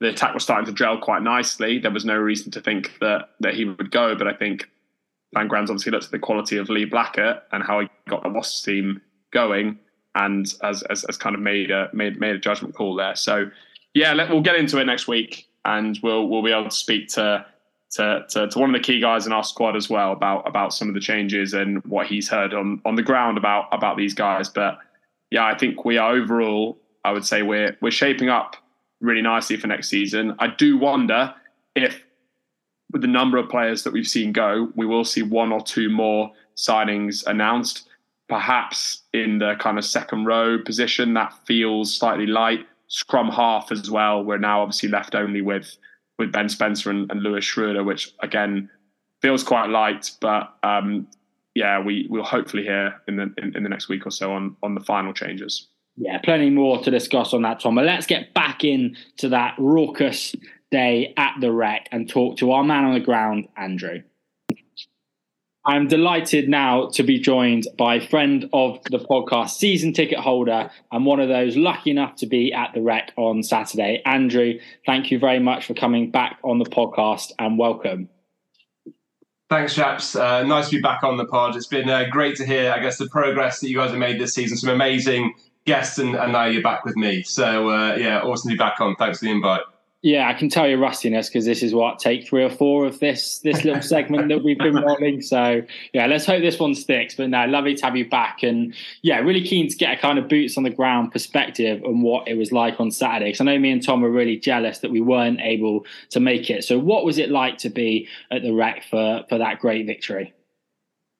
the attack was starting to gel quite nicely. There was no reason to think that that he would go, but I think Van Graan's obviously looked at the quality of Lee Blackett and how he got the Wasps team going, and as as, as kind of made a made made a judgment call there. So yeah, let, we'll get into it next week, and we'll we'll be able to speak to. To, to, to one of the key guys in our squad as well about about some of the changes and what he's heard on on the ground about about these guys. But yeah, I think we are overall. I would say we're we're shaping up really nicely for next season. I do wonder if with the number of players that we've seen go, we will see one or two more signings announced. Perhaps in the kind of second row position, that feels slightly light. Scrum half as well. We're now obviously left only with with Ben Spencer and, and Lewis Schroeder, which again feels quite light. But um, yeah, we will hopefully hear in the in, in the next week or so on on the final changes. Yeah, plenty more to discuss on that, Tom. But let's get back into that raucous day at the Rec and talk to our man on the ground, Andrew. I'm delighted now to be joined by a friend of the podcast, season ticket holder, and one of those lucky enough to be at the Rec on Saturday. Andrew, thank you very much for coming back on the podcast and welcome. Thanks, chaps. Uh, nice to be back on the pod. It's been uh, great to hear, I guess, the progress that you guys have made this season. Some amazing guests, and, and now you're back with me. So, uh, yeah, awesome to be back on. Thanks for the invite. Yeah, I can tell your rustiness because this is what take three or four of this this little segment that we've been rolling. So yeah, let's hope this one sticks. But no, lovely to have you back, and yeah, really keen to get a kind of boots on the ground perspective on what it was like on Saturday. Because I know me and Tom were really jealous that we weren't able to make it. So what was it like to be at the Rec for for that great victory?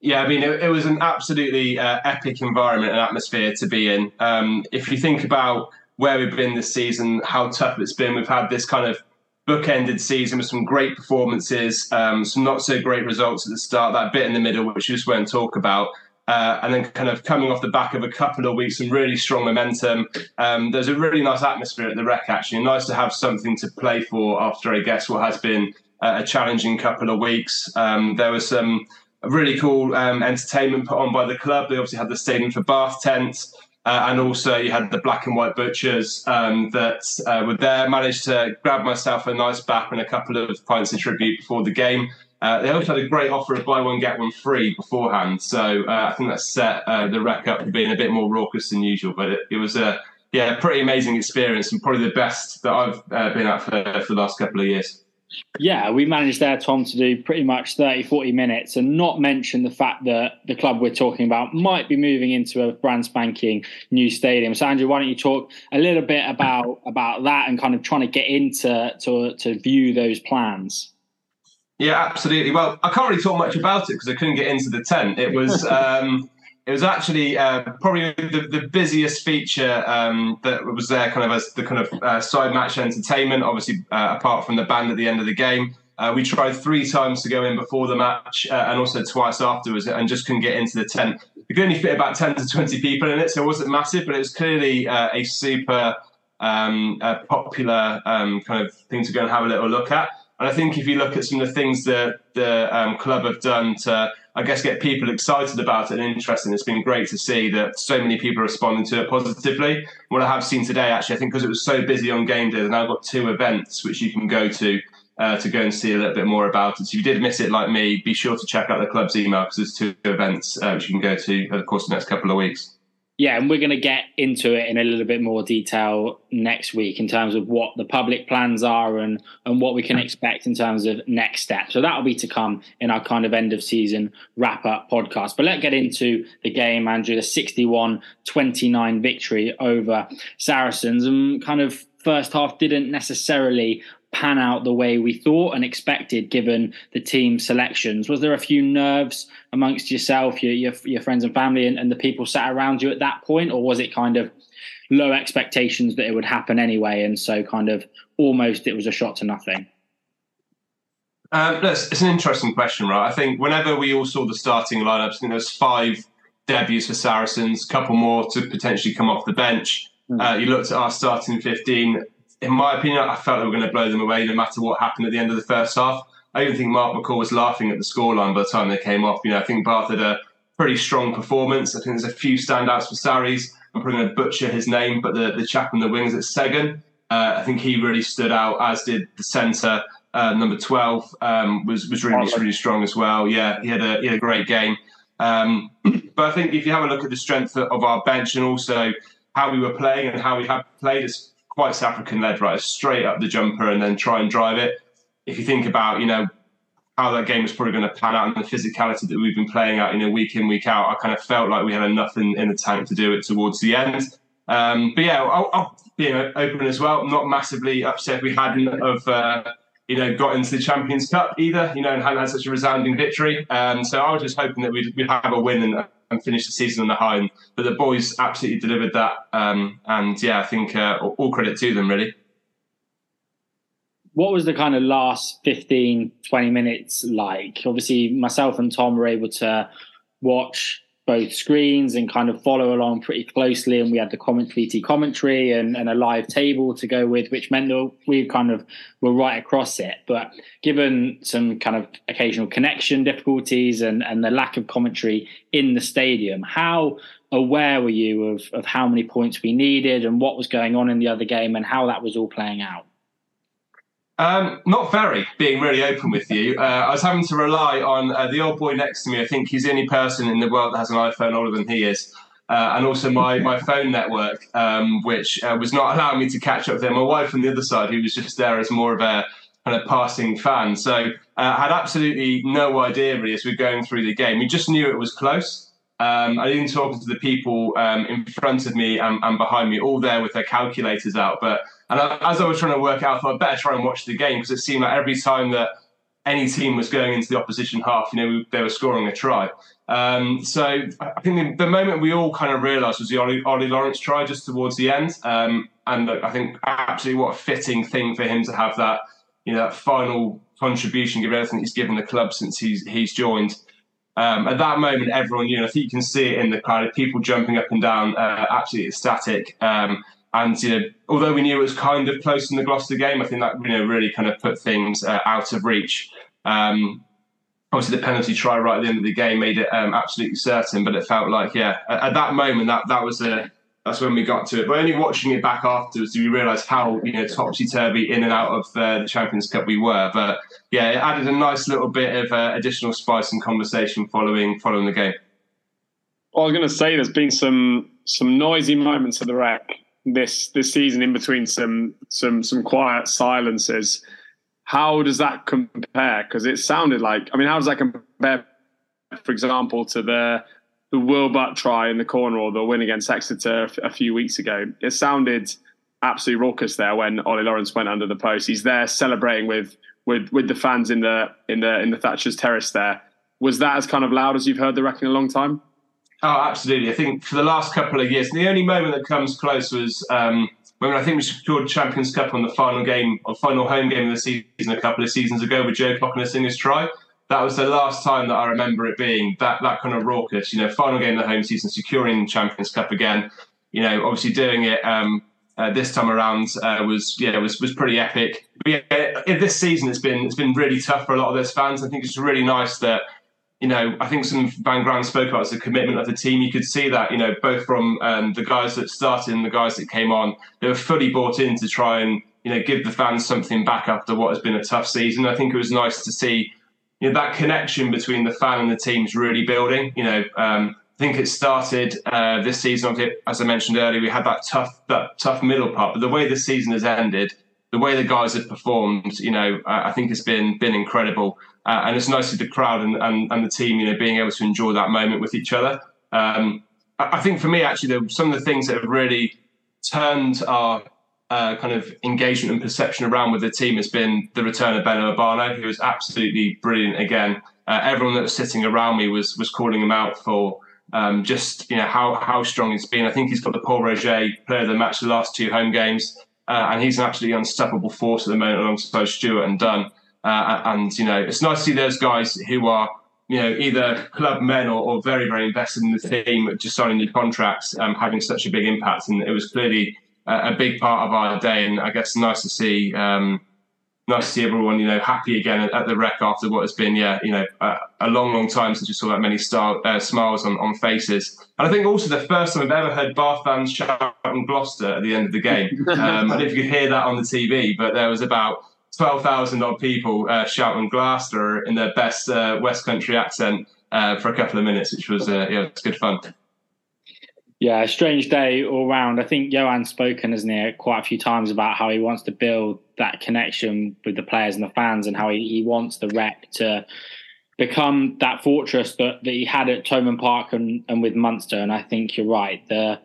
Yeah, I mean, it, it was an absolutely uh, epic environment and atmosphere to be in. Um, if you think about where we've been this season, how tough it's been. We've had this kind of bookended season with some great performances, um, some not so great results at the start, that bit in the middle, which we just won't talk about. Uh, and then kind of coming off the back of a couple of weeks, some really strong momentum. Um, there's a really nice atmosphere at the rec, actually. Nice to have something to play for after, I guess, what has been a challenging couple of weeks. Um, there was some really cool um, entertainment put on by the club. They obviously had the Stadium for Bath tent. Uh, and also, you had the black and white butchers um, that uh, were there. Managed to grab myself a nice bap and a couple of pints in tribute before the game. Uh, they also had a great offer of buy one get one free beforehand, so uh, I think that set uh, the rec up for being a bit more raucous than usual. But it, it was a yeah, pretty amazing experience and probably the best that I've uh, been at for, for the last couple of years. Yeah, we managed there, Tom, to do pretty much 30, 40 minutes and not mention the fact that the club we're talking about might be moving into a brand spanking new stadium. So, Andrew, why don't you talk a little bit about about that and kind of trying to get into to, to view those plans? Yeah, absolutely. Well, I can't really talk much about it because I couldn't get into the tent. It was. Um, it was actually uh, probably the, the, busiest feature um, that was there, kind of as the kind of uh, side match entertainment. Obviously, uh, apart from the band at the end of the game, uh, we tried three times to go in before the match uh, and also twice afterwards, and just couldn't get into the tent. We could only fit about ten to twenty people in it, so it wasn't massive, but it was clearly uh, a super um, popular um, kind of thing to go and have a little look at. And I think if you look at some of the things that the um, club have done to I guess get people excited about it and interested. It's been great to see that so many people are responding to it positively. What I have seen today, actually, I think because it was so busy on game day, they've now got two events which you can go to uh, to go and see a little bit more about it. So if you did miss it like me, be sure to check out the club's email because there's two events uh, which you can go to over the course of the next couple of weeks yeah, and we're going to get into it in a little bit more detail next week in terms of what the public plans are and and what we can expect in terms of next steps. So that'll be to come in our kind of end of season wrap up podcast. But let's get into the game, Andrew, the 61-29 victory over Saracens and kind of first half didn't necessarily pan out the way we thought and expected given the team selections? Was there a few nerves amongst yourself, your your, your friends and family, and, and, the people sat around you at that point, or was it kind of low expectations that it would happen anyway, and so kind of almost it was a shot to nothing? Um, it's an interesting question, right? I think whenever we all saw the starting lineups, I think there was five debuts for Saracens, a couple more to potentially come off the bench. Mm. Uh, you looked at our starting 15 in my opinion, I felt they were going to blow them away no matter what happened at the end of the first half. I even think Mark McCall was laughing at the scoreline by the time they came off. You know, I think Bath had a pretty strong performance. I think there's a few standouts for Sarries. I'm probably going to butcher his name, but the, the chap in the wings at Segun, uh, I think he really stood out, as did the centre. Uh, number 12 um, was, was really, really strong as well. Yeah, he had a, he had a great game. Um, but I think if you have a look at the strength of our bench and also how we were playing and how we have played, it's quite South African led, right? Straight up the jumper and then try and drive it. If you think about, you know, how that game was probably going to pan out and the physicality that we've been playing out, you know, week in, week out, I kind of felt like we had enough in, in the tank to do it towards the end. Um, but yeah, I'll, I'll be open as well. not massively upset we hadn't of, uh, you know, got into the Champions Cup either, you know, and hadn't had such a resounding victory. Um, so I was just hoping that we'd, we'd have a win and and finish the season on the. And, but the boys absolutely delivered that. Um, and yeah, I think uh, all credit to them, really. What was the kind of last 15, 20 minutes like? Obviously, myself and Tom were able to watch both screens and kind of follow along pretty closely. And we had the commentary commentary and, and a live table to go with, which meant that we kind of were right across it. But given some kind of occasional connection difficulties and, and the lack of commentary in the stadium, how aware were you of, of how many points we needed and what was going on in the other game and how that was all playing out? Um, not very, being really open with you. Uh, I was having to rely on uh, the old boy next to me. I think he's the only person in the world that has an iPhone older than he is. uh, and also my my phone network, um, which uh, was not allowing me to catch up there. My wife on the other side, who was just there as more of a kind of passing fan. So uh, I had absolutely no idea really as we are going through the game. We just knew it was close. Um, I didn't talk to the people um, in front of me and, and, behind me, all there with their calculators out. But and I, as I was trying to work out, I thought I'd better try and watch the game because it seemed like every time that any team was going into the opposition half, you know, they were scoring a try. Um, so I think the, the, moment we all kind of realised was the Ollie, Ollie, Lawrence try just towards the end, um, and I think absolutely what a fitting thing for him to have that, you know, that final contribution, given everything he's given the club since he's he's joined. Um, at that moment, everyone, you know, I think you can see it in the crowd, of people jumping up and down, uh, absolutely ecstatic. Um, and you know, although we knew it was kind of close in the Gloucester game, I think that you know really kind of put things uh, out of reach. Um, obviously, the penalty try right at the end of the game made it um, absolutely certain, but it felt like yeah, at, at, that moment that that was a that's when we got to it. But only watching it back afterwards do we realise how you know topsy turvy in and out of uh, the Champions Cup we were. But yeah, it added a nice little bit of uh, additional spice and conversation following following the game. Well, I was going to say there's been some some noisy moments at the Rec this this season in between some some some quiet silences. How does that compare? Because it sounded like I mean, how does that compare, for example, to the the Will Butt try in the corner or the win against Exeter a few weeks ago? It sounded absolutely raucous there when Ollie Lawrence went under the post. He's there celebrating with with with the fans in the in the in the Thatcher's Terrace there. Was that as kind of loud as you've heard the Rec in a long time? Oh, absolutely. I think for the last couple of years, the only moment that comes close was um, when I think we secured Champions Cup on the final game, or final home game of the season a couple of seasons ago with Joe Cokanasiga's try. That was the last time that I remember it being that that kind of raucous. You know, final game of the home season, securing Champions Cup again. You know, obviously doing it um, uh, this time around uh, was yeah was was pretty epic. But yeah, this season it's been it's been really tough for a lot of those fans. I think it's really nice that you know, I think some Van Graan spoke about the commitment of the team. You could see that, you know, both from um, the guys that started and the guys that came on, they were fully bought in to try and, you know, give the fans something back after what has been a tough season. I think it was nice to see, you know, that connection between the fan and the teams really building. You know, um, I think it started uh, this season. As I mentioned earlier, we had that tough, that tough middle part, but the way the season has ended, the way the guys have performed, you know, I think it's been been incredible. Uh, and it's nice to the crowd and, and, and, the team, you know, being able to enjoy that moment with each other. Um, I, think for me, actually, some of the things that have really turned our uh, kind of engagement and perception around with the team has been the return of Beno Obano, who was absolutely brilliant again. Uh, everyone that was sitting around me was was calling him out for um, just you know how how strong he's been. I think he's got the Pol Roger player of the match the last two home games, uh, and he's an absolutely unstoppable force at the moment alongside Stuart and Dunn. Uh, and you know, it's nice to see those guys who are you know either club men or, or very very invested in the team, just signing new contracts, um, having such a big impact. And it was clearly a, a, big part of our day. And I guess nice to see. Um, nice to see everyone, you know, happy again at, the Rec after what has been, yeah, you know, a, a long, long time since we saw that many star, uh, smiles on, on faces. And I think also the first time I've ever heard Bath fans shout out on Gloucester at the end of the game. Um, I don't know if you could hear that on the TV, but there was about 12,000 odd people uh, shouting Gloucester in their best uh, West Country accent uh, for a couple of minutes, which was uh, yeah, it was good fun. Yeah, strange day all round. I think Johann's spoken, hasn't he, quite a few times about how he wants to build that connection with the players and the fans and how he, he wants the rec to become that fortress that, that he had at Thomond Park and, and with Munster. And I think you're right. The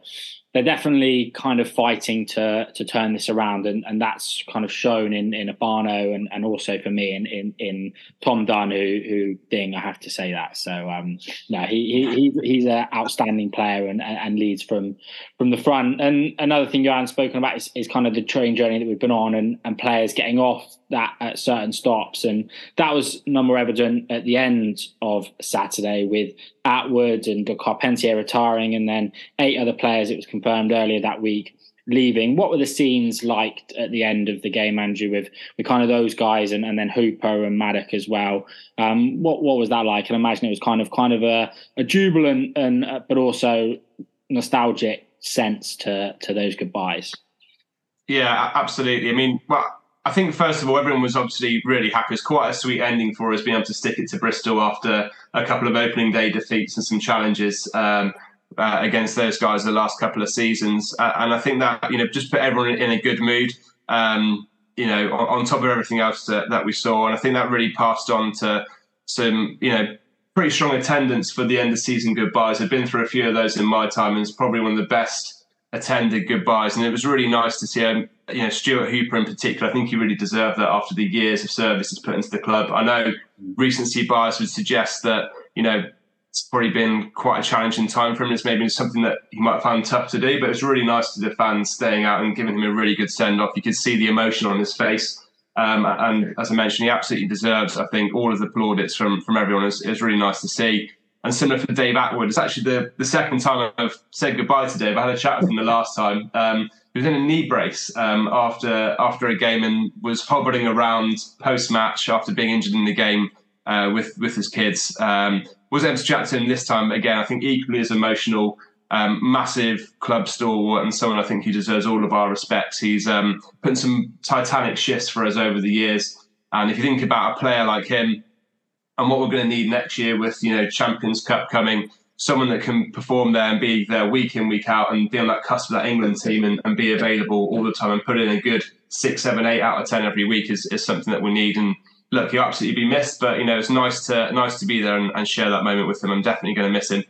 they're definitely kind of fighting to to turn this around, and, and that's kind of shown in in Obano and, and also for me in in, in Tom Dunn, who who ding I have to say that. So um, no, he, he he's an outstanding player and, and leads from from the front. And another thing Johann's spoken about is, is kind of the train journey that we've been on, and and players getting off that at certain stops, and that was no more evident at the end of Saturday with Attwood and Carpentier retiring, and then eight other players. It was confirmed earlier that week leaving. What were the scenes like at the end of the game, Andrew, with with kind of those guys and, and then Hooper and Maddock as well? Um, what what was that like? And I imagine it was kind of kind of a, a jubilant and uh, but also nostalgic sense to to those goodbyes. Yeah, absolutely. I mean, well, I think first of all, everyone was obviously really happy. It's quite a sweet ending for us being able to stick it to Bristol after a couple of opening day defeats and some challenges. Um, uh, against those guys the last couple of seasons, uh, and I think that you know just put everyone in a good mood. Um, you know, on, on, top of everything else that, that we saw, and I think that really passed on to some you know pretty strong attendance for the end of season goodbyes. I've been through a few of those in my time, and it's probably one of the best attended goodbyes. And it was really nice to see, um, you know, Stuart Hooper in particular. I think he really deserved that after the years of service he's put into the club. I know recency bias would suggest that, you know, it's probably been quite a challenging time for him. It's maybe something that he might find tough to do, but it's really nice to the fans staying out and giving him a really good send off. You could see the emotion on his face. Um, and as I mentioned, he absolutely deserves, I think, all of the plaudits from from everyone. It's, it's really nice to see. And similar for Dave Attwood, it's actually the, the second time I've said goodbye to Dave. I had a chat with him the last time. Um, he was in a knee brace um, after after a game and was hobbling around post match after being injured in the game uh, with with his kids. Um, was able to chat to him this time again. I think equally as emotional um, massive club stalwart and someone I think who deserves all of our respects. He's um, put some titanic shifts for us over the years. And if you think about a player like him and what we're going to need next year with you know Champions Cup coming, someone that can perform there and be there week in week out and be on that cusp of that England team and, and be available all the time and put in a good six, seven, eight out of ten every week is, is something that we need. And look, he'll absolutely be missed, but you know it's nice to nice to be there and, and share that moment with him. I'm definitely going to miss him.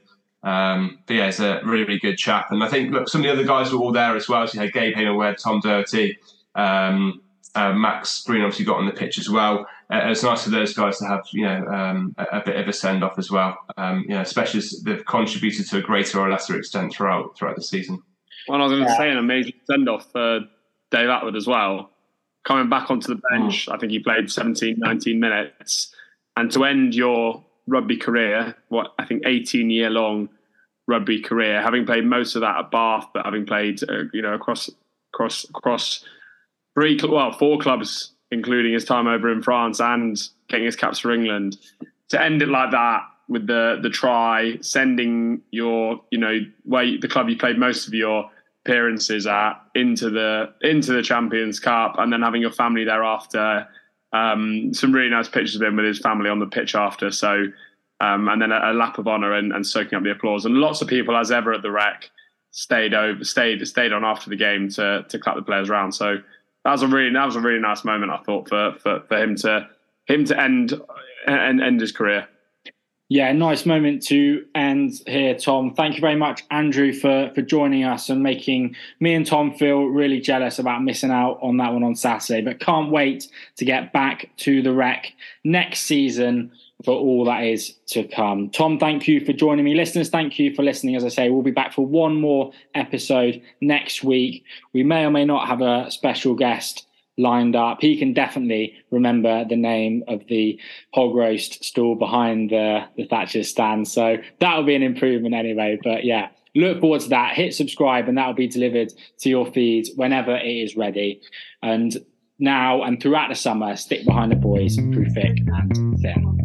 Um, but yeah, he's a really, really good chap. And I think, look, some of the other guys were all there as well. So you had Gabe Hayward, Tom Doherty, um, uh, Max Green obviously got on the pitch as well. Uh, it's nice for those guys to have, you know, um, a, a, bit of a send off as well. Um, you know, especially as they've contributed to a greater or lesser extent throughout throughout the season. Well, I was going to yeah. say an amazing send off for Dave Attwood as well. Coming back onto the bench, mm. I think he played 17, 19 minutes. And to end your rugby career, what I think 18 year long rugby career, having played most of that at Bath, but having played uh, you know across across across three well four clubs, including his time over in France and getting his caps for England, to end it like that with the the try, sending your you know where the club you played most of your appearances at into the into the Champions Cup, and then having your family thereafter. Um, some really nice pictures of him with his family on the pitch after. So um, and then a, a, lap of honour and, and, soaking up the applause. And lots of people, as ever at the rec, stayed over, stayed stayed on after the game to to clap the players around. So that was a really that was a really nice moment, I thought, for for, for him to him to end and end his career. Yeah, nice moment to end here, Tom. Thank you very much, Andrew, for for joining us and making me and Tom feel really jealous about missing out on that one on Saturday. But can't wait to get back to the rec next season for all that is to come. Tom, thank you for joining me. Listeners, thank you for listening. As I say, we'll be back for one more episode next week. We may or may not have a special guest lined up. He can definitely remember the name of the hog roast stall behind the, the Thatcher stand. So that'll be an improvement anyway. But yeah, look forward to that. Hit subscribe and that'll be delivered to your feeds whenever it is ready. And now and throughout the summer, stick behind the boys through thick and thin.